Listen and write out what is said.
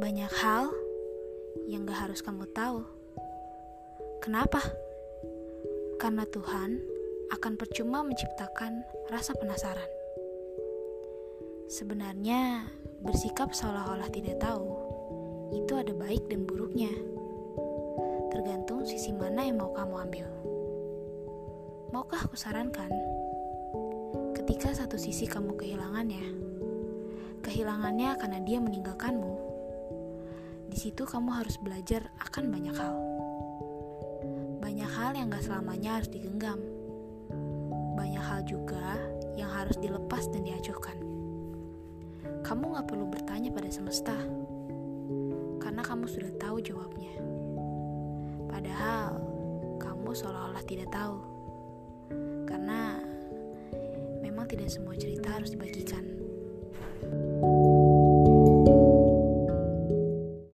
Banyak hal yang gak harus kamu tahu. Kenapa? Karena Tuhan akan percuma menciptakan rasa penasaran. Sebenarnya, bersikap seolah-olah tidak tahu itu ada baik dan buruknya. Tergantung sisi mana yang mau kamu ambil. Maukah aku sarankan? Ketika satu sisi kamu kehilangannya, kehilangannya karena dia meninggalkanmu. Situ kamu harus belajar akan banyak hal. Banyak hal yang gak selamanya harus digenggam. Banyak hal juga yang harus dilepas dan diacuhkan. Kamu gak perlu bertanya pada semesta, karena kamu sudah tahu jawabnya. Padahal kamu seolah-olah tidak tahu, karena memang tidak semua cerita harus dibagikan.